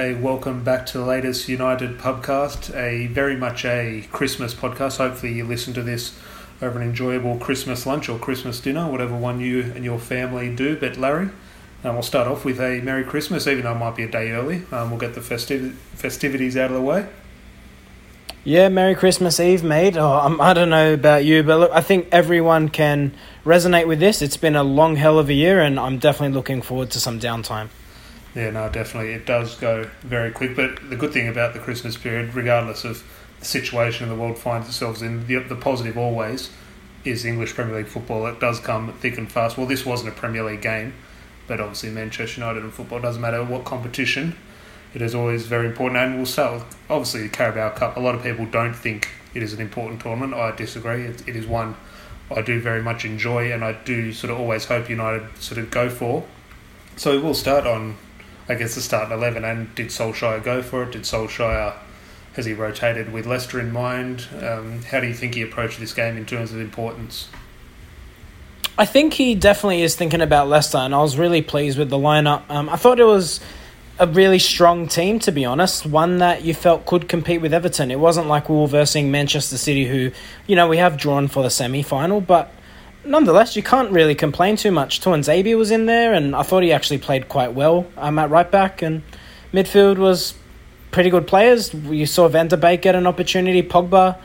Okay, welcome back to the latest United Pubcast, a very much a Christmas podcast. Hopefully, you listen to this over an enjoyable Christmas lunch or Christmas dinner, whatever one you and your family do. But, Larry, um, we'll start off with a Merry Christmas, even though it might be a day early. Um, we'll get the festiv- festivities out of the way. Yeah, Merry Christmas Eve, mate. Oh, I don't know about you, but look, I think everyone can resonate with this. It's been a long hell of a year, and I'm definitely looking forward to some downtime. Yeah, no, definitely. It does go very quick. But the good thing about the Christmas period, regardless of the situation the world finds itself in, the, the positive always is English Premier League football. It does come thick and fast. Well, this wasn't a Premier League game, but obviously Manchester United and football doesn't matter what competition. It is always very important. And we'll with, obviously, the Carabao Cup. A lot of people don't think it is an important tournament. I disagree. It, it is one I do very much enjoy, and I do sort of always hope United sort of go for. So we'll start on Guess, the starting 11. And did Solskjaer go for it? Did Solskjaer, has he rotated with Leicester in mind? Um, how do you think he approached this game in terms of importance? I think he definitely is thinking about Leicester, and I was really pleased with the lineup. Um, I thought it was a really strong team, to be honest. One that you felt could compete with Everton. It wasn't like we were versing Manchester City, who, you know, we have drawn for the semi final, but nonetheless, you can't really complain too much. Tuanzebe was in there, and I thought he actually played quite well I'm um, at right back, and midfield was pretty good players. You saw Van der Beek get an opportunity, Pogba.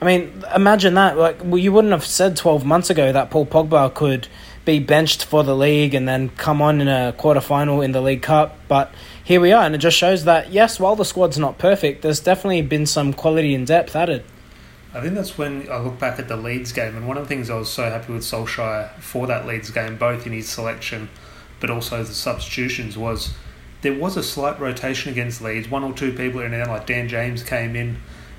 I mean, imagine that. Like, well, you wouldn't have said 12 months ago that Paul Pogba could be benched for the league and then come on in a quarter final in the League Cup. But here we are, and it just shows that, yes, while the squad's not perfect, there's definitely been some quality and depth added. I think that's when I look back at the Leeds game, and one of the things I was so happy with Solskjaer for that Leeds game, both in his selection but also the substitutions, was there was a slight rotation against Leeds. One or two people in there, like Dan James came in,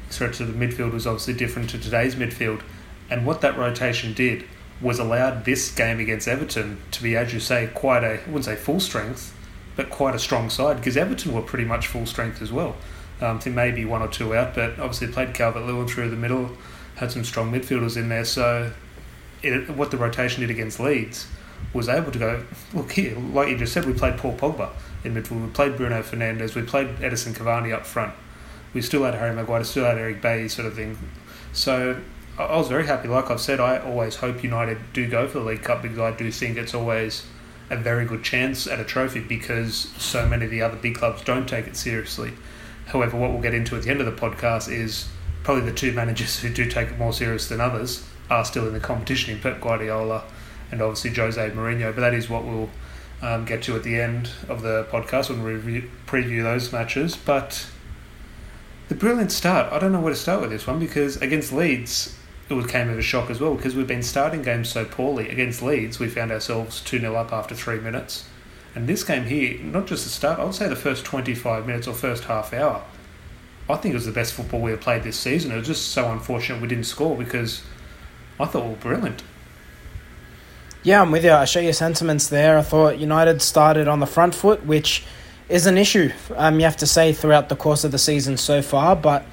so to the midfield was obviously different to today's midfield. And what that rotation did was allowed this game against Everton to be, as you say, quite a, I wouldn't say full strength, but quite a strong side, because Everton were pretty much full strength as well. Um, I think maybe one or two out, but obviously played Calvert Lewin through the middle, had some strong midfielders in there. So, it, what the rotation did against Leeds was able to go, look here, like you just said, we played Paul Pogba in midfield, we played Bruno Fernandes, we played Edinson Cavani up front, we still had Harry Maguire, still had Eric Bailly, sort of thing. So, I was very happy. Like I've said, I always hope United do go for the League Cup because I do think it's always a very good chance at a trophy because so many of the other big clubs don't take it seriously. However, what we'll get into at the end of the podcast is probably the two managers who do take it more serious than others are still in the competition in Pep Guardiola and obviously Jose Mourinho. But that is what we'll um, get to at the end of the podcast when we review, preview those matches. But the brilliant start, I don't know where to start with this one because against Leeds, it came as a shock as well because we've been starting games so poorly. Against Leeds, we found ourselves 2 0 up after three minutes. And this game here, not just the start, I would say the first 25 minutes or first half hour, I think it was the best football we have played this season. It was just so unfortunate we didn't score because I thought we were brilliant. Yeah, I'm with you. I share your sentiments there. I thought United started on the front foot, which is an issue, um, you have to say, throughout the course of the season so far. But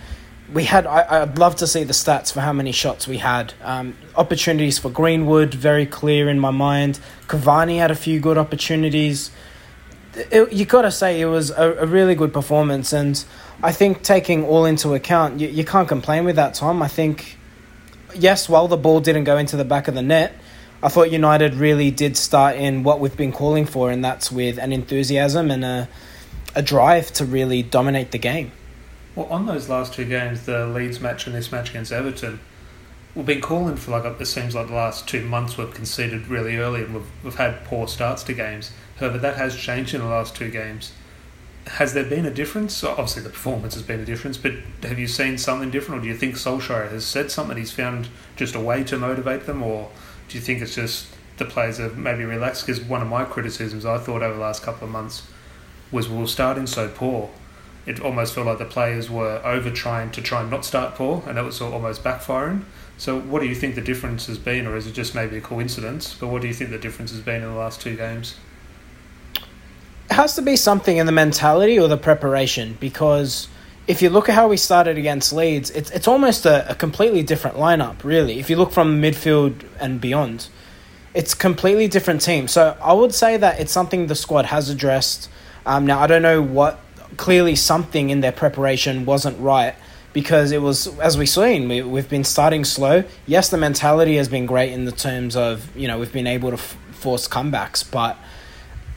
we had, I, would love to see the stats for how many shots we had. Um, opportunities for Greenwood, very clear in my mind. Cavani had a few good opportunities. It, you got to say it was a, a, really good performance, and I think taking all into account, you, you can't complain with that, Tom. I think, yes, while the ball didn't go into the back of the net, I thought United really did start in what we've been calling for, and that's with an enthusiasm and a, a drive to really dominate the game. Well, on those last two games, the Leeds match and this match against Everton, we've been calling for like it seems like the last two months we've conceded really early and we've, we've had poor starts to games. However, that has changed in the last two games. Has there been a difference? Obviously, the performance has been a difference, but have you seen something different, or do you think Solskjaer has said something? He's found just a way to motivate them, or do you think it's just the players are maybe relaxed? Because one of my criticisms I thought over the last couple of months was we were starting so poor it almost felt like the players were over trying to try and not start poor, and that was almost backfiring. So, what do you think the difference has been, or is it just maybe a coincidence? But what do you think the difference has been in the last two games? It has to be something in the mentality or the preparation because if you look at how we started against Leeds, it's it's almost a, a completely different lineup, really. If you look from midfield and beyond, it's completely different team. So I would say that it's something the squad has addressed. Um, now I don't know what clearly something in their preparation wasn't right because it was as we've seen we, we've been starting slow. Yes the mentality has been great in the terms of you know we've been able to f- force comebacks but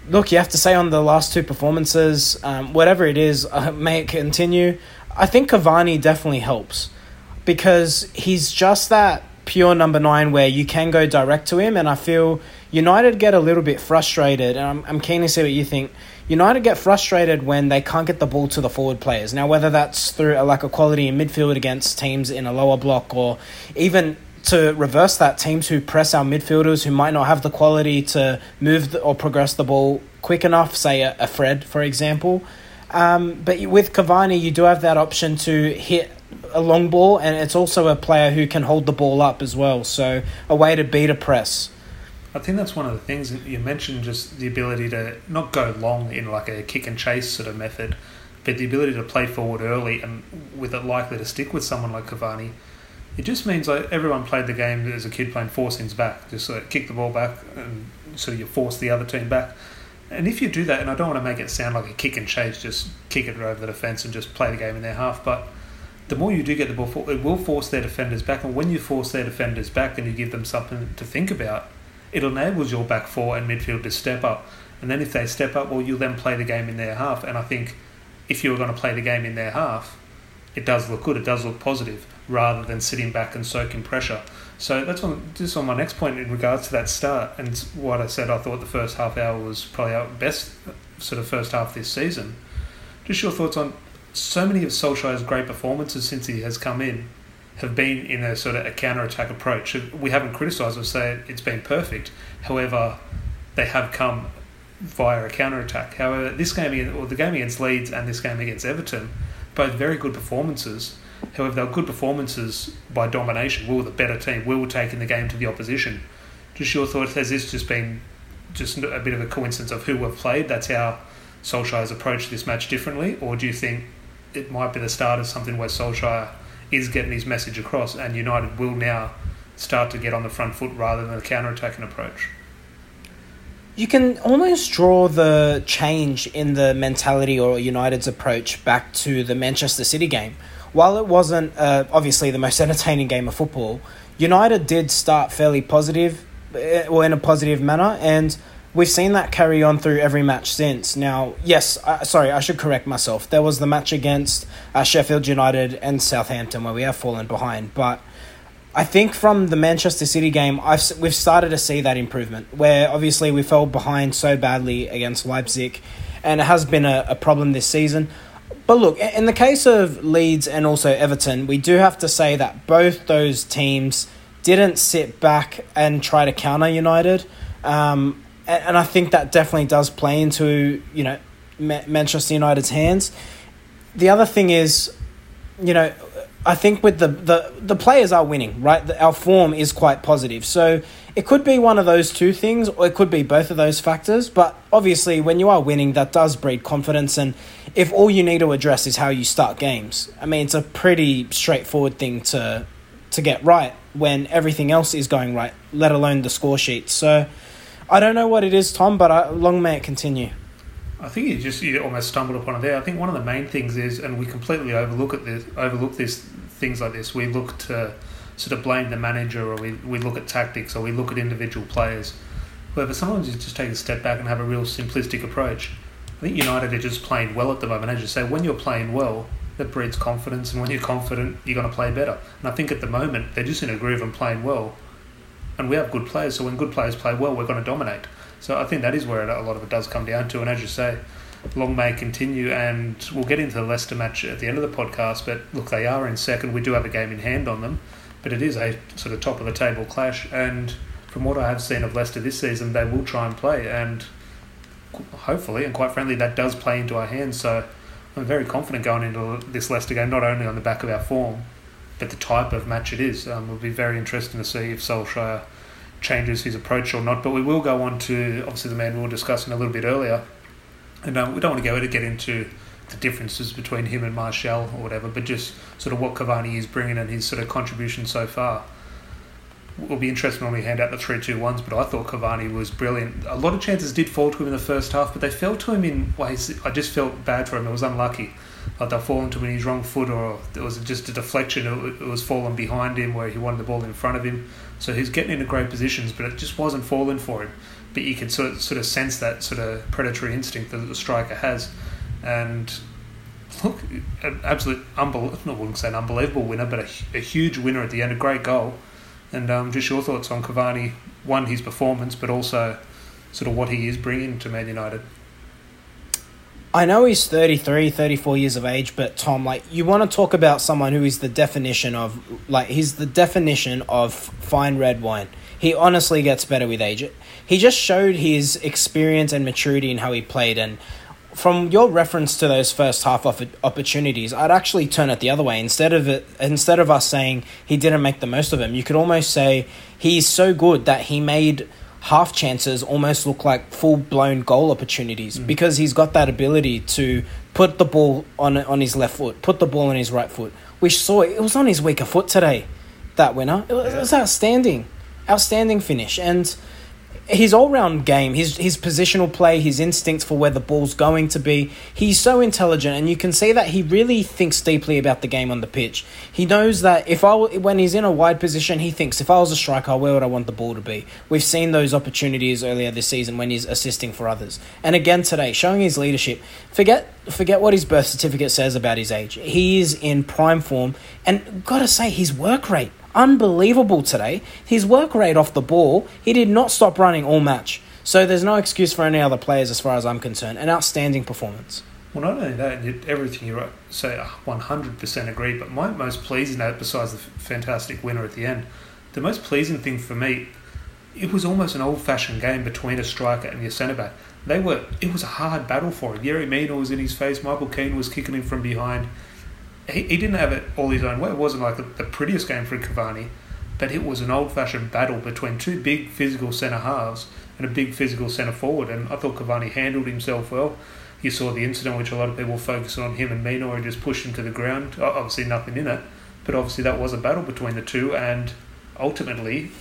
look you have to say on the last two performances um, whatever it is uh, may it continue i think cavani definitely helps because he's just that pure number nine where you can go direct to him and i feel united get a little bit frustrated and i'm, I'm keen to see what you think United get frustrated when they can't get the ball to the forward players. Now, whether that's through a lack of quality in midfield against teams in a lower block, or even to reverse that, teams who press our midfielders who might not have the quality to move or progress the ball quick enough, say a, a Fred, for example. Um, but with Cavani, you do have that option to hit a long ball, and it's also a player who can hold the ball up as well. So, a way to beat a press. I think that's one of the things you mentioned, just the ability to not go long in like a kick and chase sort of method, but the ability to play forward early and with it likely to stick with someone like Cavani. It just means like everyone played the game as a kid playing forcings back, just of kick the ball back and so you force the other team back. And if you do that, and I don't want to make it sound like a kick and chase, just kick it over the defence and just play the game in their half, but the more you do get the ball, it will force their defenders back. And when you force their defenders back and you give them something to think about, it enables your back four and midfield to step up. And then if they step up, well, you'll then play the game in their half. And I think if you were going to play the game in their half, it does look good. It does look positive rather than sitting back and soaking pressure. So that's on just on my next point in regards to that start and what I said. I thought the first half hour was probably our best uh, sort of first half this season. Just your thoughts on so many of Solskjaer's great performances since he has come in have been in a sort of a counter attack approach. We haven't criticised or said it's been perfect. However, they have come via a counter attack. However, this game or the game against Leeds and this game against Everton, both very good performances. However, they were good performances by domination. We were the better team. We were taking the game to the opposition. Just your thoughts? Has this just been just a bit of a coincidence of who we've played? That's how Solskjaer has approached this match differently, or do you think it might be the start of something where Solskjaer is getting his message across, and United will now start to get on the front foot rather than a counter attacking approach. You can almost draw the change in the mentality or United's approach back to the Manchester City game. While it wasn't uh, obviously the most entertaining game of football, United did start fairly positive, eh, or in a positive manner, and we've seen that carry on through every match since. Now, yes, uh, sorry, I should correct myself. There was the match against uh, Sheffield United and Southampton where we have fallen behind, but I think from the Manchester City game, I've we've started to see that improvement. Where obviously we fell behind so badly against Leipzig, and it has been a, a problem this season. But look, in the case of Leeds and also Everton, we do have to say that both those teams didn't sit back and try to counter United. Um, and I think that definitely does play into you know Manchester United's hands. The other thing is, you know, I think with the the the players are winning, right? Our form is quite positive, so it could be one of those two things, or it could be both of those factors. But obviously, when you are winning, that does breed confidence, and if all you need to address is how you start games, I mean, it's a pretty straightforward thing to to get right when everything else is going right, let alone the score sheet. So. I don't know what it is, Tom, but I, long may it continue. I think you just you almost stumbled upon it there. I think one of the main things is, and we completely overlook at this, overlook this things like this. We look to sort of blame the manager, or we, we look at tactics, or we look at individual players. However, sometimes you just take a step back and have a real simplistic approach. I think United are just playing well at the moment. As you say, when you're playing well, that breeds confidence, and when you're confident, you're going to play better. And I think at the moment they're just in a groove and playing well and we have good players. So when good players play well, we're going to dominate. So I think that is where a lot of it does come down to. And as you say, long may continue. And we'll get into the Leicester match at the end of the podcast. But look, they are in second. We do have a game in hand on them, but it is a sort of top of the table clash. And from what I have seen of Leicester this season, they will try and play. And hopefully, and quite frankly, that does play into our hands. So I'm very confident going into this Leicester game, not only on the back of our form, but the type of match it is. Um, will be very interesting to see if Solskjaer changes his approach or not. But we will go on to obviously the man we were discussing a little bit earlier, and um, we don't want to go to get into the differences between him and Martial or whatever, but just sort of what Cavani is bringing and his sort of contribution so far. will be interesting when we hand out the three two ones. But I thought Cavani was brilliant. A lot of chances did fall to him in the first half, but they fell to him in ways I just felt bad for him. It was unlucky. Like they'll fall into his wrong foot, or it was just a deflection. It was falling behind him where he wanted the ball in front of him. So he's getting into great positions, but it just wasn't falling for him. But you could sort of, sort of sense that sort of predatory instinct that the striker has, and look, an absolute unbelievable, I wouldn't say an unbelievable winner, but a, a huge winner at the end, a great goal. And um, just your thoughts on Cavani, one, his performance, but also sort of what he is bringing to Man United. I know he's 33, 34 years of age, but Tom, like, you want to talk about someone who is the definition of, like, he's the definition of fine red wine. He honestly gets better with age. He just showed his experience and maturity in how he played, and from your reference to those first half of opportunities, I'd actually turn it the other way. Instead of it, instead of us saying he didn't make the most of them, you could almost say he's so good that he made half chances almost look like full blown goal opportunities mm. because he's got that ability to put the ball on on his left foot, put the ball on his right foot. We saw it, it was on his weaker foot today. That winner, it was, it was outstanding, outstanding finish, and his all round game, his his positional play, his instincts for where the ball's going to be. He's so intelligent, and you can see that he really thinks deeply about the game on the pitch. He knows that if I when he's in a wide position, he thinks if I was a striker, where would I want the ball to be? We've seen those opportunities earlier this season when he's assisting for others, and again today, showing his leadership. Forget forget what his birth certificate says about his age. He is in prime form, and gotta say his work rate unbelievable today. His work rate off the ball, he did not stop running all match. So there's no excuse for any other players as far as I'm concerned. An outstanding performance. Well, not only that, everything you say uh, 100% agree, but my most pleasing note, besides the fantastic winner at the end, the most pleasing thing for me, it was almost an old fashioned game between a striker and your centre back. They were, it was a hard battle for him. Yerry Mina was in his face, Michael Keane was kicking him from behind he, he didn't have it all his own way. It wasn't like the prettiest game for Cavani, but it was an old fashioned battle between two big physical centre halves and a big physical centre forward. And I thought Cavani handled himself well. You saw the incident, which a lot of people focus on him and Mina, and just pushed him to the ground. Obviously, nothing in it, but obviously that was a battle between the two. And ultimately,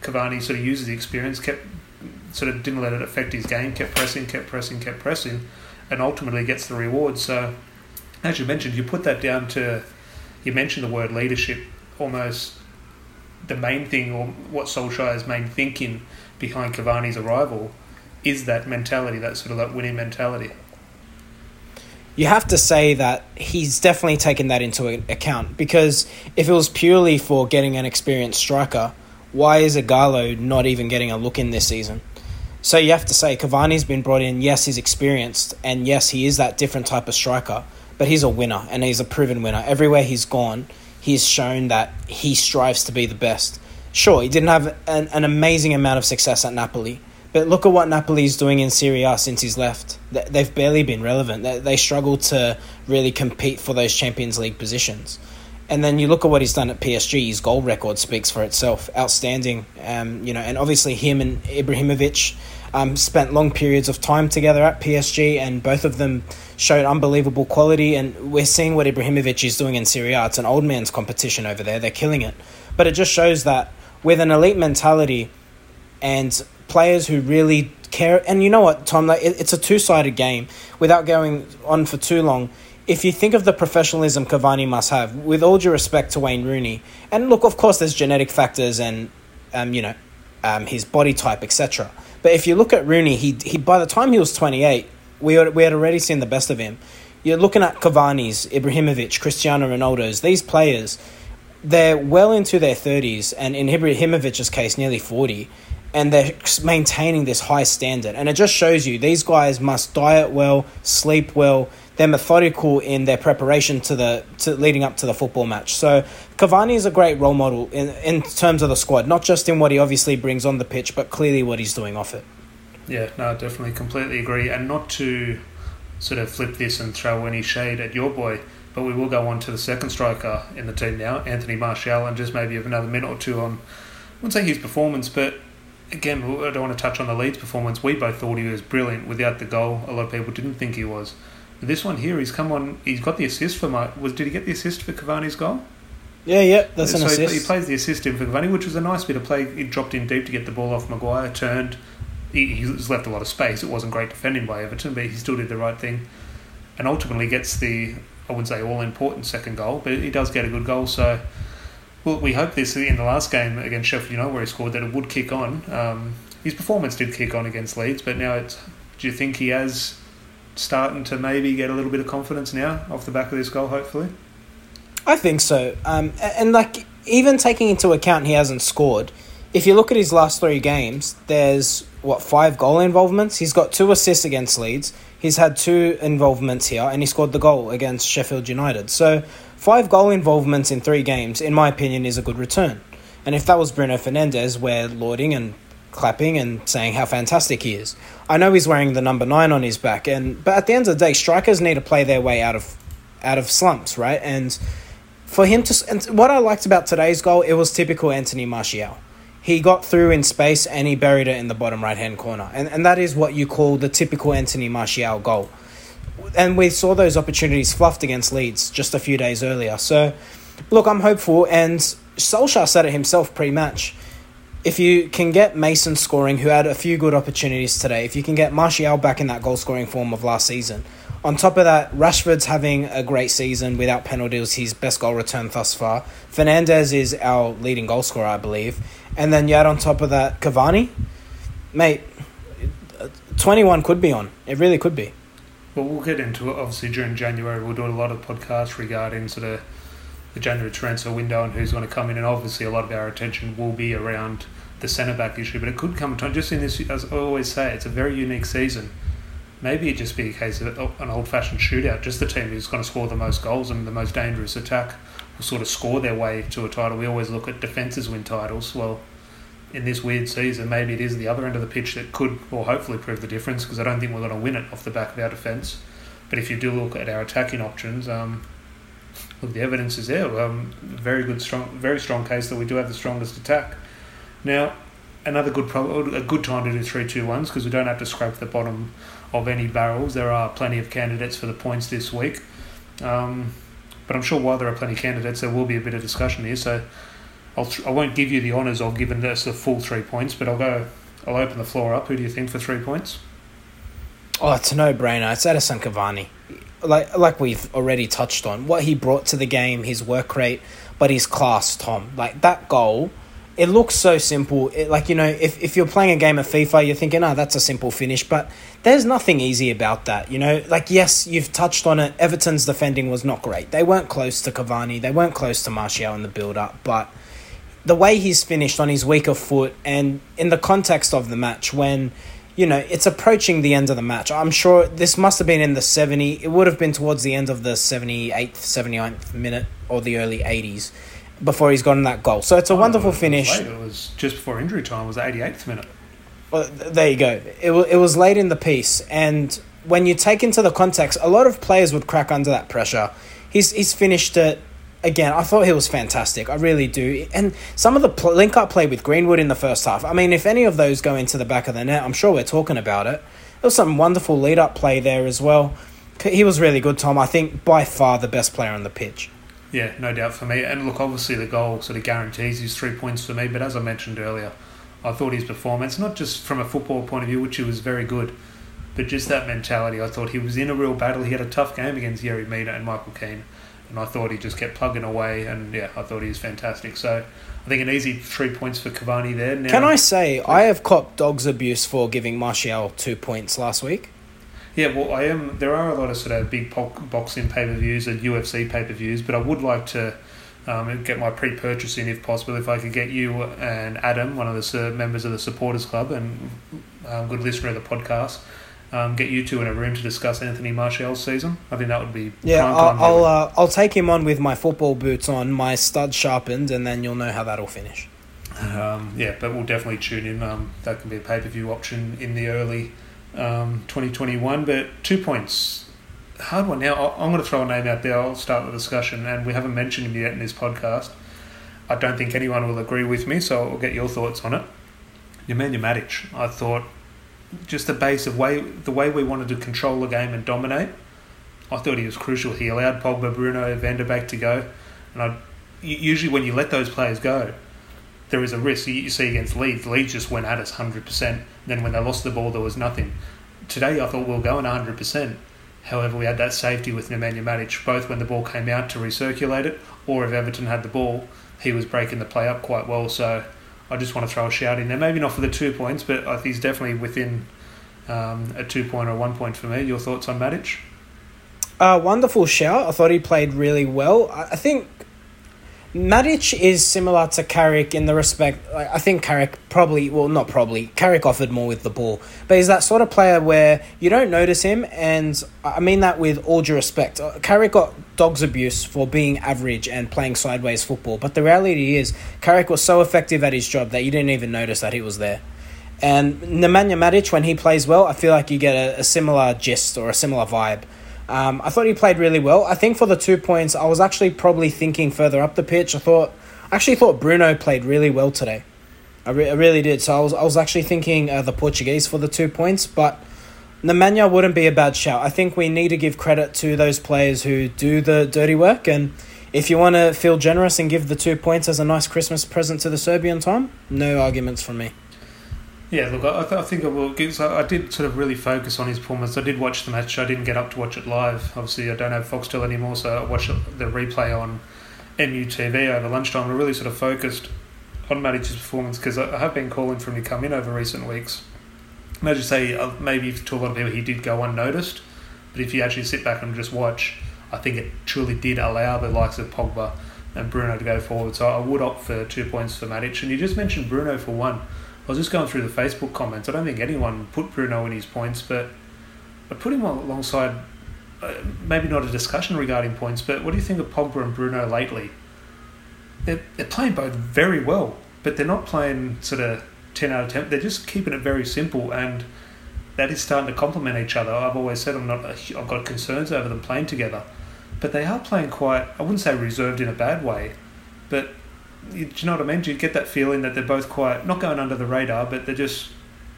Cavani sort of uses the experience, kept sort of didn't let it affect his game, kept pressing, kept pressing, kept pressing, and ultimately gets the reward. So as you mentioned, you put that down to, you mentioned the word leadership, almost the main thing, or what Solskjaer's main thinking behind Cavani's arrival is that mentality, that sort of that winning mentality. You have to say that he's definitely taken that into account because if it was purely for getting an experienced striker, why is Ighalo not even getting a look in this season? So you have to say Cavani's been brought in. Yes, he's experienced, and yes, he is that different type of striker but he's a winner and he's a proven winner. Everywhere he's gone, he's shown that he strives to be the best. Sure, he didn't have an, an amazing amount of success at Napoli, but look at what Napoli is doing in Serie A since he's left. They've barely been relevant. They, they struggle to really compete for those Champions League positions. And then you look at what he's done at PSG. His goal record speaks for itself. Outstanding. Um, you know, and obviously him and Ibrahimovic um, spent long periods of time together at PSG, and both of them showed unbelievable quality. And we're seeing what Ibrahimovic is doing in Serie A. It's an old man's competition over there. They're killing it. But it just shows that with an elite mentality and players who really care, and you know what, Tom, like it's a two sided game. Without going on for too long, if you think of the professionalism Cavani must have, with all due respect to Wayne Rooney, and look, of course, there's genetic factors and um, you know um, his body type, etc. But if you look at Rooney, he, he by the time he was 28, we we had already seen the best of him. You're looking at Cavani's, Ibrahimovic, Cristiano Ronaldo's, these players, they're well into their 30s, and in Ibrahimovic's case, nearly 40, and they're maintaining this high standard. And it just shows you these guys must diet well, sleep well, they're methodical in their preparation to the to leading up to the football match. So Cavani is a great role model in in terms of the squad, not just in what he obviously brings on the pitch, but clearly what he's doing off it. Yeah, no, definitely, completely agree. And not to sort of flip this and throw any shade at your boy, but we will go on to the second striker in the team now, Anthony Martial, and just maybe have another minute or two on, I wouldn't say his performance, but again, I don't want to touch on the Leeds performance. We both thought he was brilliant without the goal. A lot of people didn't think he was. This one here, he's come on. He's got the assist for my. Was did he get the assist for Cavani's goal? Yeah, yeah, that's an so assist. He, he plays the assist in for Cavani, which was a nice bit of play. He dropped in deep to get the ball off Maguire, turned. He, he's left a lot of space. It wasn't great defending by Everton, but he still did the right thing, and ultimately gets the I wouldn't say all important second goal, but he does get a good goal. So, well, we hope this in the last game against Sheffield United where he scored that it would kick on. Um, his performance did kick on against Leeds, but now it's. Do you think he has starting to maybe get a little bit of confidence now off the back of this goal? Hopefully. I think so. Um, and like even taking into account he hasn't scored, if you look at his last three games, there's what five goal involvements. He's got two assists against Leeds. He's had two involvements here, and he scored the goal against Sheffield United. So five goal involvements in three games, in my opinion, is a good return. And if that was Bruno Fernandes, we're lauding and clapping and saying how fantastic he is. I know he's wearing the number nine on his back, and but at the end of the day, strikers need to play their way out of out of slumps, right? And for him to and what I liked about today's goal, it was typical Anthony Martial. He got through in space and he buried it in the bottom right hand corner, and and that is what you call the typical Anthony Martial goal. And we saw those opportunities fluffed against Leeds just a few days earlier. So, look, I'm hopeful, and Solskjaer said it himself pre-match if you can get Mason scoring, who had a few good opportunities today, if you can get Martial back in that goal scoring form of last season, on top of that, Rashford's having a great season without penalties, his best goal return thus far. Fernandes is our leading goal scorer, I believe. And then you add on top of that Cavani, mate, 21 could be on. It really could be. Well, we'll get into it obviously during January. We'll do a lot of podcasts regarding sort of the January transfer window and who's going to come in, and obviously a lot of our attention will be around the centre back issue. But it could come time just in this, as I always say, it's a very unique season. Maybe it just be a case of an old fashioned shootout. Just the team who's going to score the most goals and the most dangerous attack will sort of score their way to a title. We always look at defences win titles. Well, in this weird season, maybe it is the other end of the pitch that could, or hopefully, prove the difference. Because I don't think we're going to win it off the back of our defence. But if you do look at our attacking options, um, look, the evidence is there. Um, very good, strong, very strong case that we do have the strongest attack. Now, another good pro- a good time to do three two ones because we don't have to scrape the bottom of any barrels. There are plenty of candidates for the points this week, um, but I'm sure while there are plenty of candidates, there will be a bit of discussion here. So I'll th- I won't give you the honours of giving us the full three points, but I'll go. I'll open the floor up. Who do you think for three points? Oh, it's a no-brainer. It's Edinson Cavani. Like like we've already touched on, what he brought to the game, his work rate, but his class, Tom. Like that goal it looks so simple. It, like, you know, if, if you're playing a game of FIFA, you're thinking, oh, that's a simple finish. But there's nothing easy about that, you know? Like, yes, you've touched on it. Everton's defending was not great. They weren't close to Cavani, they weren't close to Martial in the build up. But the way he's finished on his weaker foot and in the context of the match, when, you know, it's approaching the end of the match, I'm sure this must have been in the 70, it would have been towards the end of the 78th, 79th minute or the early 80s before he's gotten that goal. So it's a oh, wonderful it finish. It was, it was just before injury time. It was the 88th minute. Well, there you go. It, it was late in the piece, and when you take into the context, a lot of players would crack under that pressure. He's he's finished it again. I thought he was fantastic. I really do. And some of the pl- link up play with Greenwood in the first half. I mean, if any of those go into the back of the net, I'm sure we're talking about it. There was some wonderful lead up play there as well. He was really good, Tom. I think by far the best player on the pitch. Yeah, no doubt for me. And look, obviously the goal sort of guarantees his three points for me. But as I mentioned earlier, I thought his performance, not just from a football point of view, which he was very good, but just that mentality. I thought he was in a real battle. He had a tough game against Yerry Mina and Michael Keane. And I thought he just kept plugging away. And yeah, I thought he was fantastic. So I think an easy three points for Cavani there. Now, Can I say, I have copped dog's abuse for giving Martial two points last week. Yeah, well, I am. There are a lot of sort of big boxing pay per views and UFC pay per views, but I would like to um, get my pre purchase in if possible. If I could get you and Adam, one of the members of the supporters club and um, good listener of the podcast, um, get you two in a room to discuss Anthony Martial's season. I think that would be yeah. I'll I'll, uh, I'll take him on with my football boots on, my stud sharpened, and then you'll know how that'll finish. Um, yeah, but we'll definitely tune in. Um, that can be a pay per view option in the early um, 2021. But two points. Hard one. Now, I'm going to throw a name out there. I'll start the discussion, and we haven't mentioned him yet in this podcast. I don't think anyone will agree with me, so I'll get your thoughts on it. Nemanja Matic, I thought, just the base of way the way we wanted to control the game and dominate. I thought he was crucial. He allowed Pogba, Bruno, Van der Beek to go, and I usually when you let those players go, there is a risk. You see against Leeds, Leeds just went at us 100%. Then when they lost the ball, there was nothing. Today, I thought we were going 100%. However, we had that safety with Nemanja Matic, both when the ball came out to recirculate it, or if Everton had the ball, he was breaking the play up quite well. So I just want to throw a shout in there. Maybe not for the two points, but he's definitely within um, a two point or one point for me. Your thoughts on Matic? Uh, wonderful shout. I thought he played really well. I think Matic is similar to Carrick in the respect. I think Carrick probably, well, not probably. Carrick offered more with the ball, but he's that sort of player where you don't notice him, and I mean that with all due respect. Uh, Carrick got dog's abuse for being average and playing sideways football, but the reality is Carrick was so effective at his job that you didn't even notice that he was there. And Nemanja Matic, when he plays well, I feel like you get a, a similar gist or a similar vibe. Um, I thought he played really well. I think for the two points, I was actually probably thinking further up the pitch. I thought, I actually thought Bruno played really well today. I, re- I really did. So I was, I was actually thinking uh, the Portuguese for the two points, but Nemanja wouldn't be a bad shout. I think we need to give credit to those players who do the dirty work. And if you want to feel generous and give the two points as a nice Christmas present to the Serbian time, no arguments from me. Yeah, look, I, I think I will. Cause I did sort of really focus on his performance. I did watch the match. I didn't get up to watch it live. Obviously, I don't have Foxtel anymore, so I watched the replay on MUTV over lunchtime. I really sort of focused on Matic's performance because I have been calling for him to come in over recent weeks. And As you say, uh, maybe to a lot of people he did go unnoticed, but if you actually sit back and just watch, I think it truly did allow the likes of Pogba and Bruno to go forward. So I would opt for two points for Matic. And you just mentioned Bruno for one. I was just going through the Facebook comments. I don't think anyone put Bruno in his points, but I put him alongside uh, maybe not a discussion regarding points, but what do you think of Pogba and Bruno lately? They're, they're playing both very well, but they're not playing sort of 10 out of 10. They're just keeping it very simple, and that is starting to complement each other. I've always said I'm not, I've got concerns over them playing together, but they are playing quite, I wouldn't say reserved in a bad way, but you, do you know what I mean? Do you get that feeling that they're both quite not going under the radar, but they're just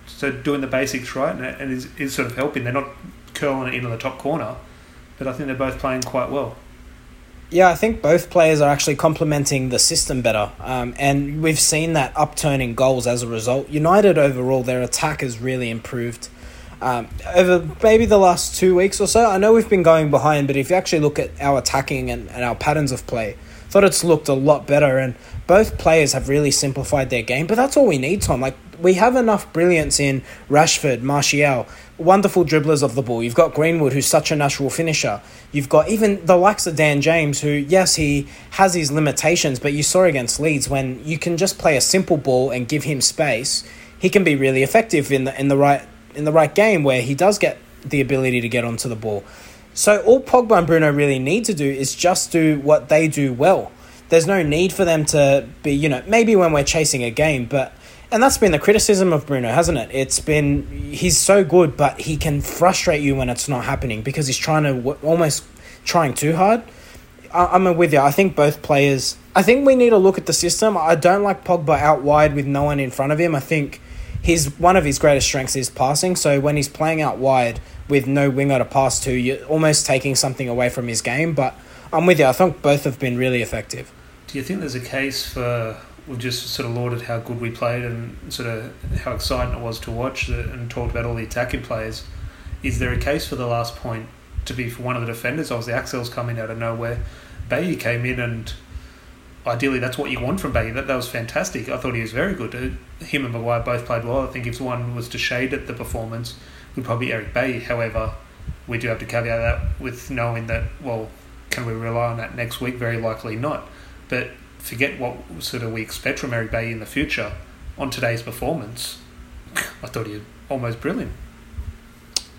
so doing the basics right, and, and is, is sort of helping. They're not curling it into the top corner, but I think they're both playing quite well. Yeah, I think both players are actually complementing the system better, um, and we've seen that upturning goals as a result. United overall, their attack has really improved. Um, over maybe the last two weeks or so, I know we've been going behind, but if you actually look at our attacking and, and our patterns of play, thought it's looked a lot better. And both players have really simplified their game, but that's all we need, Tom. Like, we have enough brilliance in Rashford, Martial, wonderful dribblers of the ball. You've got Greenwood, who's such a natural finisher. You've got even the likes of Dan James, who, yes, he has his limitations, but you saw against Leeds when you can just play a simple ball and give him space, he can be really effective in the, in the right in the right game where he does get the ability to get onto the ball. So all Pogba and Bruno really need to do is just do what they do well there's no need for them to be, you know, maybe when we're chasing a game, but and that's been the criticism of Bruno, hasn't it? It's been he's so good, but he can frustrate you when it's not happening because he's trying to almost trying too hard. I, am with you. I think both players. I think we need to look at the system. I don't like Pogba out wide with no one in front of him. I think his one of his greatest strengths is passing. So when he's playing out wide with no winger to pass to, you're almost taking something away from his game. But I'm with you. I think both have been really effective. Do you think there's a case for we've just sort of lauded how good we played and sort of how exciting it was to watch and talked about all the attacking players? Is there a case for the last point to be for one of the defenders? Obviously, Axel's coming out of nowhere. Bailly came in and ideally that's what you want from Bailly. That, that was fantastic. I thought he was very good. Uh, him and Maguire both played well. I think if one was to shade at the performance, would probably Eric Bailly. However, we do have to caveat that with knowing that, well, can we rely on that next week? Very likely not. But forget what sort of we expect from Eric Bailly in the future. On today's performance, I thought he was almost brilliant.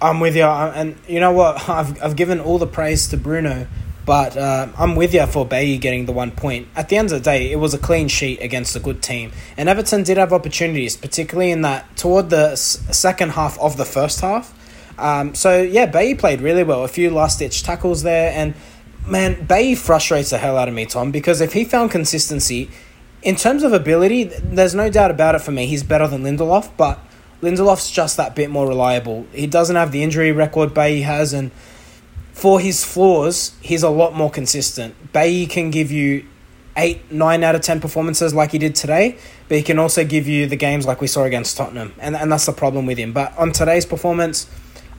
I'm with you, and you know what? I've I've given all the praise to Bruno, but uh, I'm with you for Bailly getting the one point. At the end of the day, it was a clean sheet against a good team, and Everton did have opportunities, particularly in that toward the s- second half of the first half. Um, so yeah, Bailly played really well. A few last ditch tackles there, and man, Bailly frustrates the hell out of me, Tom, because if he found consistency, in terms of ability, there's no doubt about it for me. He's better than Lindelof, but Lindelof's just that bit more reliable. He doesn't have the injury record Bailly has, and for his flaws, he's a lot more consistent. Bailly can give you eight, nine out of ten performances like he did today, but he can also give you the games like we saw against Tottenham, and and that's the problem with him. But on today's performance,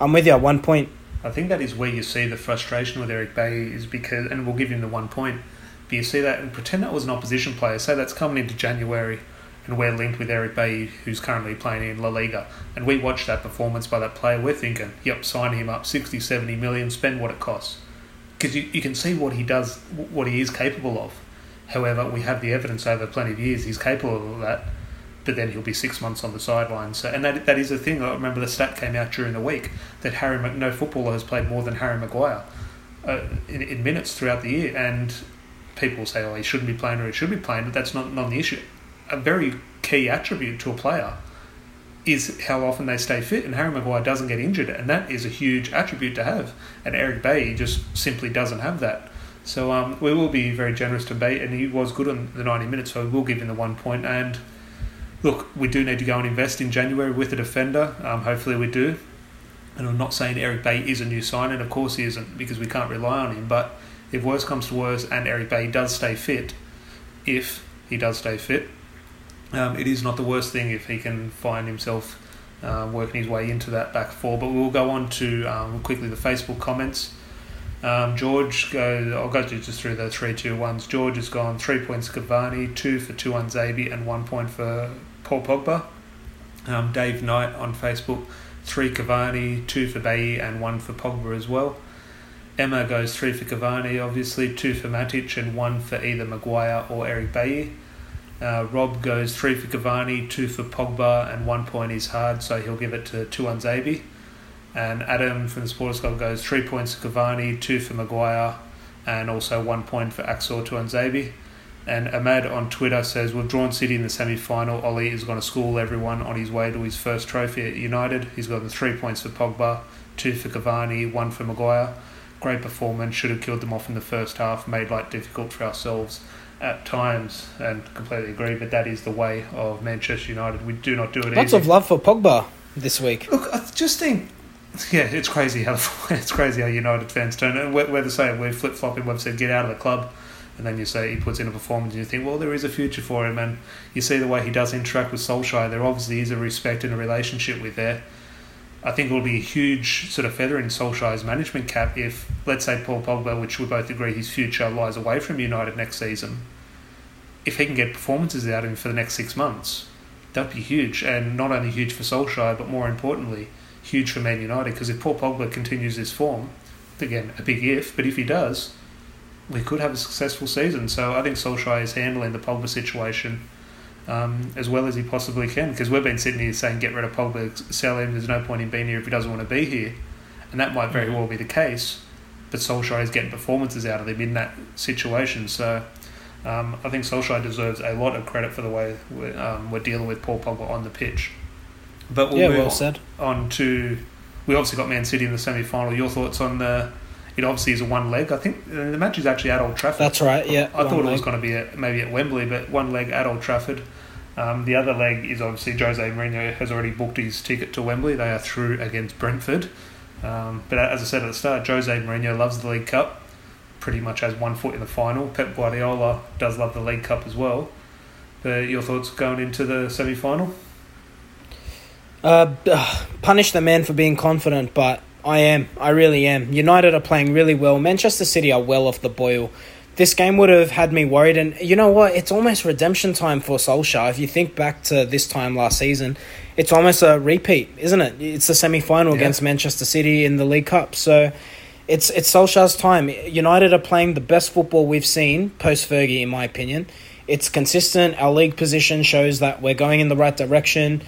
I'm with you. at One point. I think that is where you see the frustration with Eric Bailly is because, and we'll give him the one point. But you see that and pretend that was an opposition player. Say that's coming into January, and we're linked with Eric Bailly, who's currently playing in La Liga, and we watch that performance by that player. We're thinking, yep, sign him up, 60, 70 million, spend what it costs, because you, you can see what he does, what he is capable of. However, we have the evidence over plenty of years he's capable of that, but then he'll be six months on the sidelines. So, and that, that is a thing. I remember the stat came out during the week that Harry no footballer has played more than Harry Maguire uh, in, in minutes throughout the year, and people say, "Oh, he shouldn't be playing or he should be playing," but that's not not the issue. A very key attribute to a player is how often they stay fit, and Harry Maguire doesn't get injured, and that is a huge attribute to have. And Eric Bailly just simply doesn't have that. So um, we will be very generous to Bailly, and he was good on the 90 minutes, so we'll give him the one point. And look, we do need to go and invest in January with a defender. Um, hopefully, we do. And I'm not saying Eric Bailly is a new sign, and of course he isn't, because we can't rely on him. But if worse comes to worse, and Eric Bailly does stay fit, if he does stay fit, um, it is not the worst thing if he can find himself uh, working his way into that back four. But we'll go on to um, quickly the Facebook comments. Um, George goes. I'll go just through the three two ones. George has gone three points Cavani, two for Tuanzebe, and one point for Paul Pogba. Um, Dave Knight on Facebook, three Cavani, two for Bailly, and one for Pogba as well. Emma goes three for Cavani, obviously two for Matic, and one for either Maguire or Eric Bailly. Uh, Rob goes three for Cavani, two for Pogba, and one point is hard, so he'll give it to Tuanzebe. And Adam from the Sports Club goes three points for Cavani, two for Maguire, and also one point for Axel Tuanzebe. And Ahmad on Twitter says, We've drawn City in the semi final. Ollie is going to school everyone on his way to his first trophy at United. He's got the three points for Pogba, two for Cavani, one for Maguire. Great performance, should have killed them off in the first half, made life difficult for ourselves at times, and completely agree, but that is the way of Manchester United. We do not do it Lots easy. of love for Pogba this week. Look, I just think yeah, it's crazy how it's crazy how United fans turn. And we're, we're the same. We're flip flopping. We've said get out of the club, and then you say he puts in a performance, and you think, well, there is a future for him. And you see the way he does interact with Solskjaer. There obviously is a respect and a relationship with there. I think it will be a huge sort of feather in Solskjaer's management cap if, let's say, Paul Pogba, which we both agree his future lies away from United next season, if he can get performances out of him for the next six months, that'd be huge. And not only huge for Solskjaer, but more importantly, huge for Man United because if Paul Pogba continues this form, again, a big if, but if he does, we could have a successful season. So I think Solskjaer is handling the Pogba situation um, as well as he possibly can because we've been sitting here saying get rid of Pogba, sell him, there's no point in being here if he doesn't want to be here. And that might very well be the case, but Solskjaer is getting performances out of him in that situation. So um, I think Solskjaer deserves a lot of credit for the way we're, um, we're dealing with Paul Pogba on the pitch. But we'll yeah, move well on, said. on to we obviously got Man City in the semi final. Your thoughts on the? It obviously is a one leg. I think uh, the match is actually at Old Trafford. That's right. Yeah, I one thought it was going to be at, maybe at Wembley, but one leg at Old Trafford. Um, the other leg is obviously Jose Mourinho has already booked his ticket to Wembley. They are through against Brentford. Um, but as I said at the start, Jose Mourinho loves the League Cup. Pretty much has one foot in the final. Pep Guardiola does love the League Cup as well. But your thoughts going into the semi final? Uh, punish the man for being confident, but I am. I really am. United are playing really well. Manchester City are well off the boil. This game would have had me worried, and you know what? It's almost redemption time for Solskjaer. If you think back to this time last season, it's almost a repeat, isn't it? It's the semi final Yeah. against Manchester City in the League Cup. So it's it's Solskjaer's time. United are playing the best football we've seen post Fergie, in my opinion. It's consistent. Our league position shows that we're going in the right direction.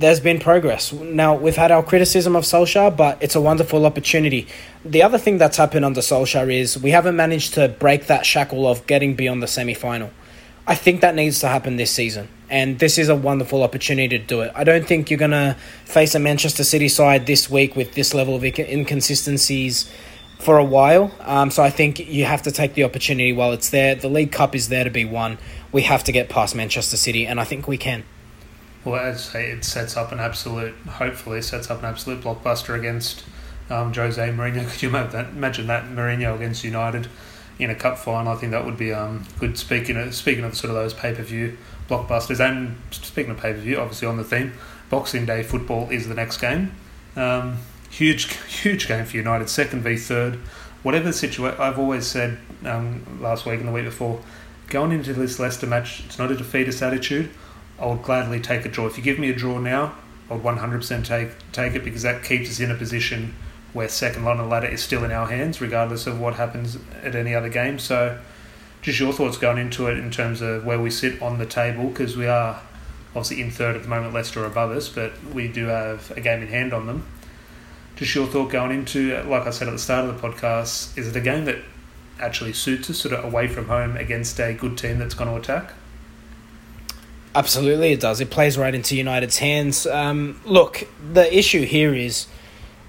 There's been progress. Now, we've had our criticism of Solskjaer, but it's a wonderful opportunity. The other thing that's happened under Solskjaer is we haven't managed to break that shackle of getting beyond the semi final. I think that needs to happen this season, and this is a wonderful opportunity to do it. I don't think you're going to face a Manchester City side this week with this level of inconsistencies for a while. Um, so I think you have to take the opportunity while it's there. The League Cup is there to be won. We have to get past Manchester City, and I think we can. Well, as I say, it sets up an absolute, hopefully, sets up an absolute blockbuster against um, Jose Mourinho. Could you imagine that? Mourinho against United in a cup final. I think that would be um, good. Speaking of speaking of sort of those pay per view blockbusters, and speaking of pay per view, obviously on the theme, Boxing Day football is the next game. Um, huge huge game for United, second v third. Whatever the situation, I've always said um, last week and the week before, going into this Leicester match, it's not a defeatist attitude. I would gladly take a draw. If you give me a draw now, I would 100% take take it because that keeps us in a position where second line the ladder is still in our hands, regardless of what happens at any other game. So, just your thoughts going into it in terms of where we sit on the table, because we are obviously in third at the moment, Leicester above us, but we do have a game in hand on them. Just your thought going into, like I said at the start of the podcast, is it a game that actually suits us, sort of away from home against a good team that's going to attack? Absolutely, it does. It plays right into United's hands. Um, look, the issue here is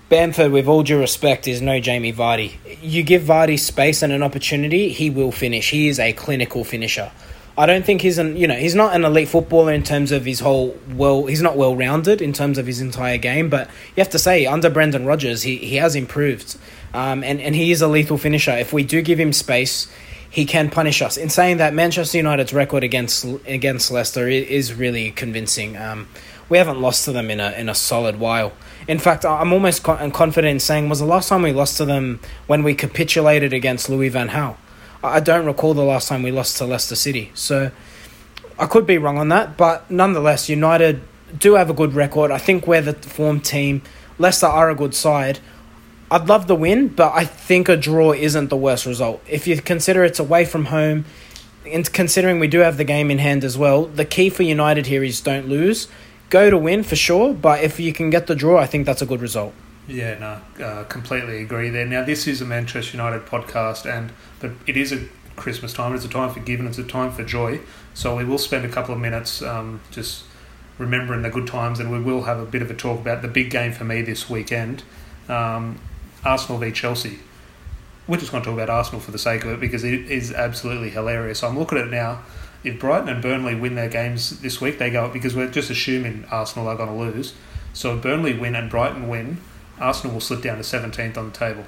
Bamford, with all due respect, is no Jamie Vardy. You give Vardy space and an opportunity, he will finish. He is a clinical finisher. I don't think he's an you know he's not an elite footballer in terms of his whole well he's not well rounded in terms of his entire game, but you have to say under Brendan Rodgers he, he has improved, um, and and he is a lethal finisher. If we do give him space, he can punish us. In saying that, Manchester United's record against against Leicester is really convincing. Um, we haven't lost to them in a in a solid while. In fact, I'm almost confident in saying was the last time we lost to them when we capitulated against Louis Van Gaal. I don't recall the last time we lost to Leicester City. So I could be wrong on that, but nonetheless, United do have a good record. I think we're the form team. Leicester are a good side. I'd love the win, but I think a draw isn't the worst result. If you consider it's away from home, and considering we do have the game in hand as well, the key for United here is don't lose go to win for sure, but if you can get the draw, I think that's a good result. Yeah, no, uh, completely agree there. Now, this is a Manchester United podcast, and but it is a Christmas time. It's a time for giving. It's a time for joy. So we will spend a couple of minutes um, just remembering the good times, and we will have a bit of a talk about the big game for me this weekend, um, Arsenal v Chelsea. We're just going to talk about Arsenal for the sake of it because it is absolutely hilarious. I'm looking at it now if Brighton and Burnley win their games this week, they go up because we're just assuming Arsenal are going to lose. So if Burnley win and Brighton win, Arsenal will slip down to 17th on the table.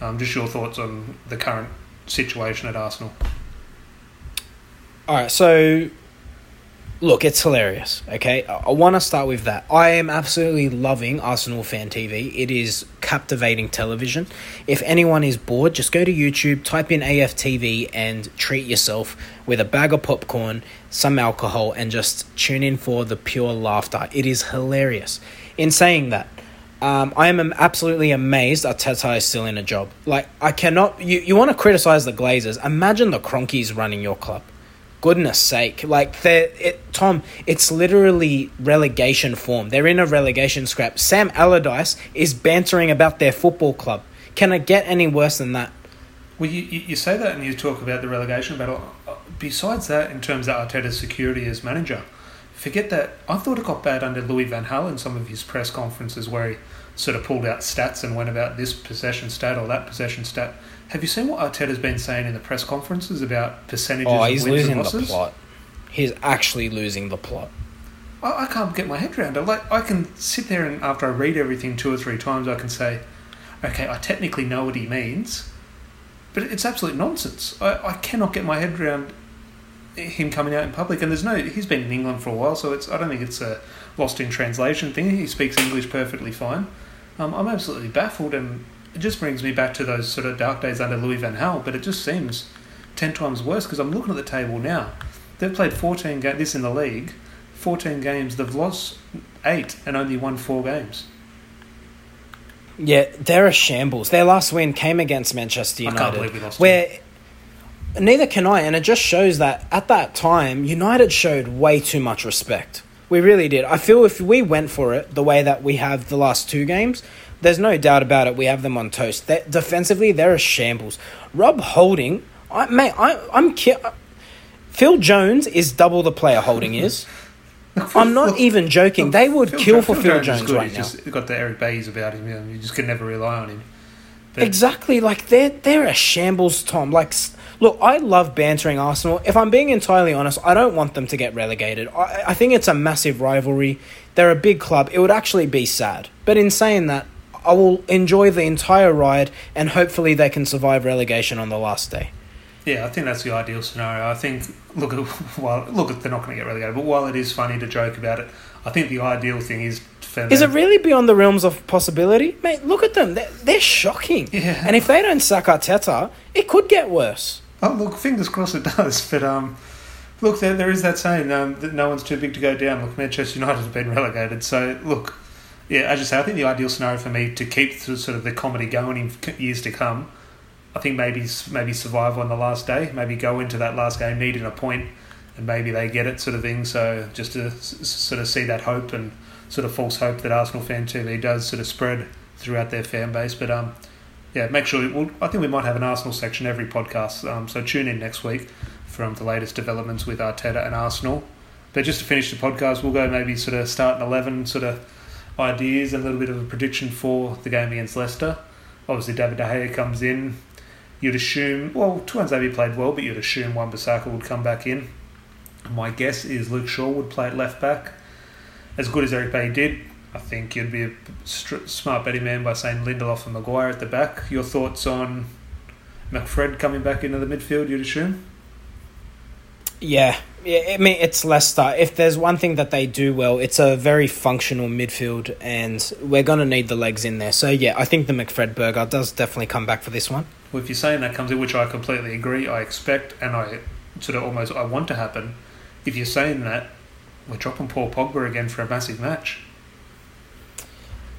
Um, just your thoughts on the current situation at Arsenal. All right, so look, it's hilarious. Okay, I, want to start with that. I am absolutely loving Arsenal Fan TV. It is captivating television. If anyone is bored, just go to YouTube, type in AFTV, and treat yourself with a bag of popcorn, some alcohol, and just tune in for the pure laughter. It is hilarious. In saying that, um, I am absolutely amazed Arteta is still in a job. Like, I cannot. You, you want to criticize the Glazers. Imagine the Kroenkes running your club goodness sake. Like it tom it's literally relegation form. They're in a relegation scrap. Sam allardyce is bantering about their football club. Can it get any worse than that? Well you, you say that and you talk about the relegation battle. Uh, besides that in terms of arteta's security as manager forget that. I thought it got bad under louis van gaal in some of his press conferences where he sort of pulled out stats and went about this possession stat or that possession stat have you seen what Arteta's been saying in the press conferences about percentages? Oh, he's losing the plot. He's actually losing the plot. I, I can't get my head around it. Like I can sit there and after I read everything two or three times, I can say, okay, I technically know what he means, but it's absolute nonsense. I, I cannot get my head around him coming out in public. And there's no, he's been in England for a while, so it's I don't think it's a lost in translation thing. He speaks English perfectly fine. Um, I'm absolutely baffled and it just brings me back to those sort of dark days under Louis Van Gaal, but it just seems ten times worse because I'm looking at the table now. They've played 14 games, this in the league, 14 games. They've lost eight and only won four games. Yeah, they're a shambles. Their last win came against Manchester United. I can't believe we lost. Where neither can I, and it just shows that at that time United showed way too much respect. We really did. I feel if we went for it the way that we have the last two games, there's no doubt about it. We have them on toast. They're, defensively, they're a shambles. Rob Holding, I, mate, I, I'm ki- Phil Jones is double the player Holding is. I'm not even joking. They would Phil kill for Phil, Phil Jones, Jones right now. Just got the Eric Bailly's about him. You just can never rely on him. But exactly. Like they're they're a shambles, Tom. Like, look, I love bantering Arsenal. If I'm being entirely honest, I don't want them to get relegated. I, I think it's a massive rivalry. They're a big club. It would actually be sad. But in saying that, I will enjoy the entire ride, and hopefully they can survive relegation on the last day. Yeah, I think that's the ideal scenario. I think look, at while look, they're not going to get relegated, but while it is funny to joke about it, I think the ideal thing is. Is it really beyond the realms of possibility? Mate, look at them. They're, they're shocking. Yeah. And if they don't sack Arteta, it could get worse. Oh, look, fingers crossed it does. But um, look, there, there is that saying um, that no one's too big to go down. Look, Manchester United have been relegated. So, look, yeah, as you say, I think the ideal scenario for me to keep sort of the comedy going in years to come, I think maybe maybe survive on the last day, maybe go into that last game needing a point, and maybe they get it, sort of thing. So, just to sort of see that hope and sort of false hope that Arsenal fan TV does sort of spread throughout their fan base. But um, yeah, make sure. We'll, I think we might have an Arsenal section every podcast. Um, so tune in next week from the latest developments with Arteta and Arsenal. But just to finish the podcast, we'll go maybe sort of start an eleven sort of ideas and a little bit of a prediction for the game against Leicester. Obviously, David De Gea comes in. You'd assume, well, Tuanzebe played well, but you'd assume Wan Bissaka would come back in. My guess is Luke Shaw would play at left back. As good as Eric Bailly did, I think you'd be a smart betting man by saying Lindelof and Maguire at the back. Your thoughts on McFred coming back into the midfield, you'd assume? Yeah, yeah. I mean, it's Leicester. If there's one thing that they do well, it's a very functional midfield, and we're gonna need the legs in there. So yeah, I think the McFred burger does definitely come back for this one. Well, if you're saying that comes in, which I completely agree, I expect and I sort of almost I want to happen. If you're saying that, we're dropping Paul Pogba again for a massive match.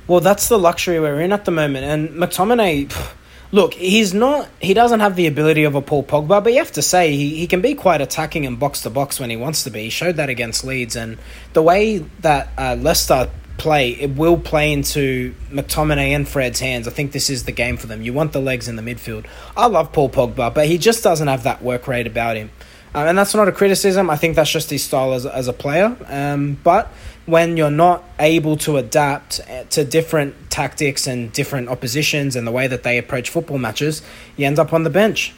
Well, that's the luxury we're in at the moment, and McTominay. pff, Look, he's not. He doesn't have the ability of a Paul Pogba, but you have to say he, he can be quite attacking and box to box when he wants to be. He showed that against Leeds, and the way that uh, Leicester play, it will play into McTominay and Fred's hands. I think this is the game for them. You want the legs in the midfield. I love Paul Pogba, but he just doesn't have that work rate about him. Uh, and that's not a criticism. I think that's just his style as, as a player. Um, but when you're not able to adapt uh, to different tactics and different oppositions and the way that they approach football matches, you end up on the bench.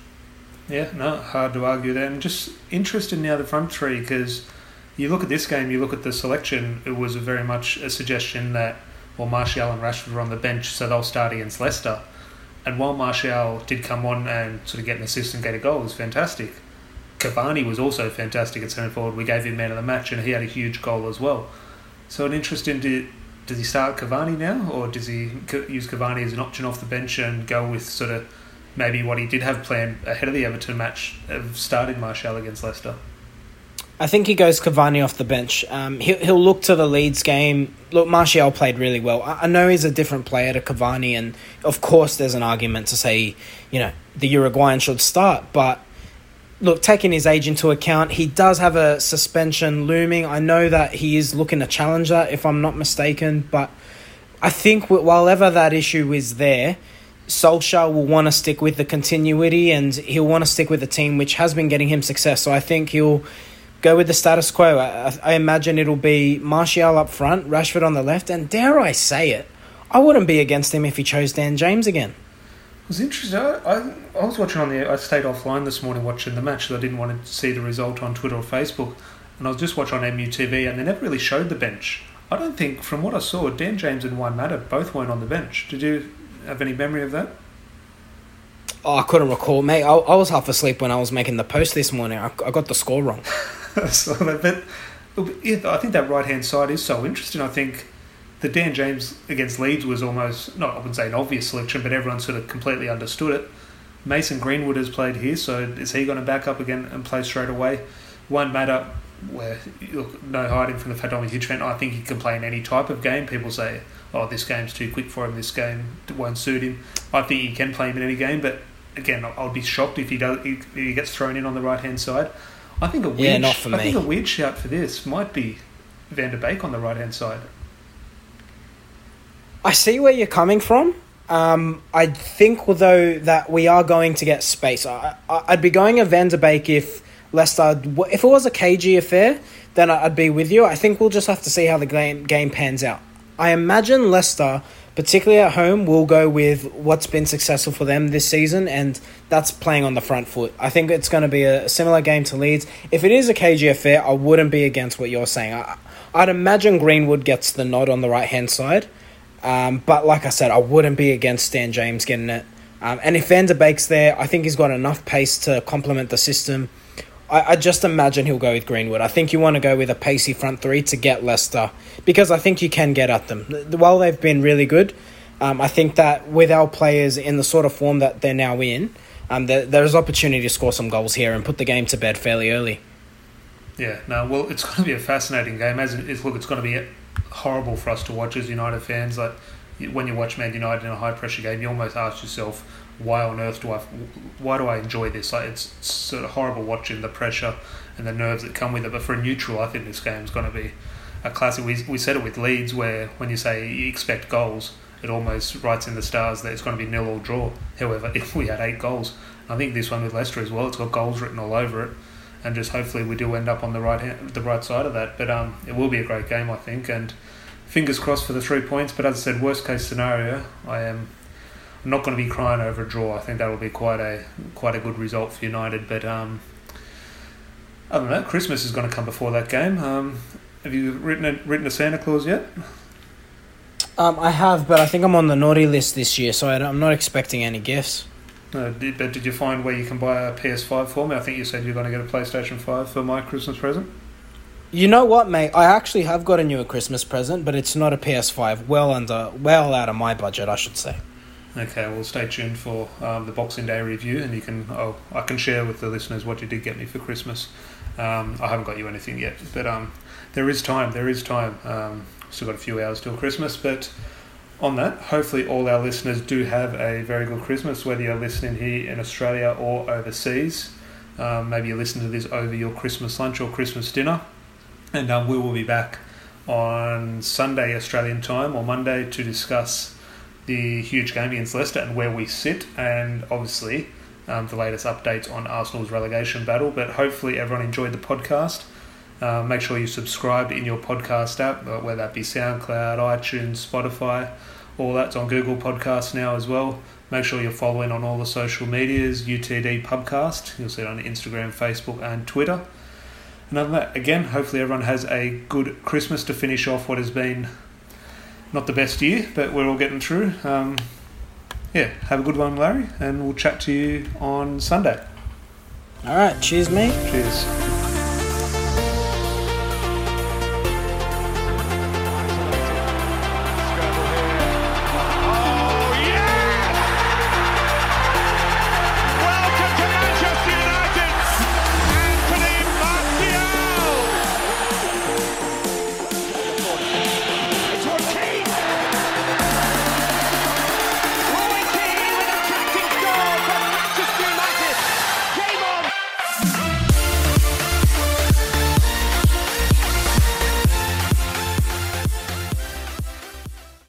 Yeah, no, hard to argue there. And just interested now the front three because you look at this game, you look at the selection. It was very much a suggestion that well, Martial and Rashford were on the bench, so they'll start against Leicester. And while Martial did come on and sort of get an assist and get a goal, it was fantastic. Cavani was also fantastic at centre forward. We gave him man of the match, and he had a huge goal as well. So, an interest in do, does he start Cavani now, or does he use Cavani as an option off the bench and go with sort of maybe what he did have planned ahead of the Everton match of starting Martial against Leicester? I think he goes Cavani off the bench. Um, he'll, he'll look to the Leeds game. Look, Martial played really well. I, I know he's a different player to Cavani, and of course, there's an argument to say, you know, the Uruguayan should start. But look, taking his age into account, he does have a suspension looming. I know that he is looking to challenge that, if I'm not mistaken. But I think wh- while ever that issue is there, Solskjaer will want to stick with the continuity and he'll want to stick with the team which has been getting him success. So I think he'll go with the status quo. I, I imagine it'll be Martial up front, Rashford on the left, and dare I say it, I wouldn't be against him if he chose Dan James again. Was interesting. I, I, I was watching on the. I stayed offline this morning watching the match, so I didn't want to see the result on Twitter or Facebook. And I was just watching on MUTV, and they never really showed the bench. I don't think, from what I saw, Dan James and Juan Mata both weren't on the bench. Did you have any memory of that? Oh, I couldn't recall, mate. I, I was half asleep when I was making the post this morning. I, I got the score wrong. so but yeah, I think that right hand side is so interesting. I think the Dan James against Leeds was almost not I wouldn't say an obvious selection, but everyone sort of completely understood it. Mason Greenwood has played here, so is he going to back up again and play straight away? Juan Mata where look, no hiding from the fact I'm a huge fan. I think he can play in any type of game. People say, "Oh, this game's too quick for him. This game won't suit him." I think he can play him in any game, but again, I'll be shocked if he does. If he gets thrown in on the right hand side. I think a weird. Yeah, not for me. I think a weird shout for this might be Van der Beek on the right hand side. I see where you're coming from. Um, I think, though, that we are going to get space. I, I'd be going a Van if Leicester, if it was a KG affair, then I'd be with you. I think we'll just have to see how the game, game pans out. I imagine Leicester, particularly at home, will go with what's been successful for them this season, and that's playing on the front foot. I think it's going to be a similar game to Leeds. If it is a KG affair, I wouldn't be against what you're saying. I, I'd imagine Greenwood gets the nod on the right hand side. Um, but like I said, I wouldn't be against Dan James getting it Um, and if Van der there, I think he's got enough pace to complement the system. I, I just imagine he'll go with Greenwood. I think you want to go with a pacey front three to get Leicester because I think you can get at them. While they've been really good, um, I think that with our players in the sort of form that they're now in, um, there, there's opportunity to score some goals here and put the game to bed fairly early. Yeah, no, well, it's going to be a fascinating game. As it is, look, it's going to be horrible for us to watch as United fans. Like when you watch Man United in a high pressure game, you almost ask yourself, why on earth do I, why do I enjoy this? Like it's sort of horrible watching the pressure and the nerves that come with it. But for a neutral, I think this game is going to be a classic. We we said it with Leeds, where when you say you expect goals, it almost writes in the stars that it's going to be nil or draw. However, if we had eight goals, I think this one with Leicester as well, it's got goals written all over it and just hopefully we do end up on the right hand, the right side of that. But um, it will be a great game, I think, and fingers crossed for the three points. But as I said, worst case scenario, I am not going to be crying over a draw. I think that will be quite a quite a good result for United. But um, I don't know. Christmas is going to come before that game. Um, have you written a, written a Santa Claus yet? Um, I have, but I think I'm on the naughty list this year, so I'm not expecting any gifts. Uh, did, but did you find where you can buy a PS5 for me? I think you said you're going to get a PlayStation 5 for my Christmas present. You know what, mate? I actually have got a new Christmas present, but it's not a PS5. Well under, well out of my budget, I should say. Okay, well, stay tuned for um, the Boxing Day review, and you can. Oh, I can share with the listeners what you did get me for Christmas. Um, I haven't got you anything yet, but um, there is time. There is time. Um, still got a few hours till Christmas, but on that, hopefully all our listeners do have a very good Christmas, whether you're listening here in Australia or overseas. Um, maybe you listen to this over your Christmas lunch or Christmas dinner. And um, we will be back on Sunday Australian time or Monday to discuss the huge game against Leicester and where we sit, and obviously um, the latest updates on Arsenal's relegation battle. But hopefully everyone enjoyed the podcast. Uh, make sure you subscribe in your podcast app, uh, whether that be SoundCloud, iTunes, Spotify, all that's on Google Podcasts now as well. Make sure you're following on all the social medias, UTD Pubcast. You'll see it on Instagram, Facebook, and Twitter. And other than that, again, hopefully everyone has a good Christmas to finish off what has been not the best year, but we're all getting through. Um, yeah, have a good one, Larry, and we'll chat to you on Sunday. All right, cheers, mate. Cheers.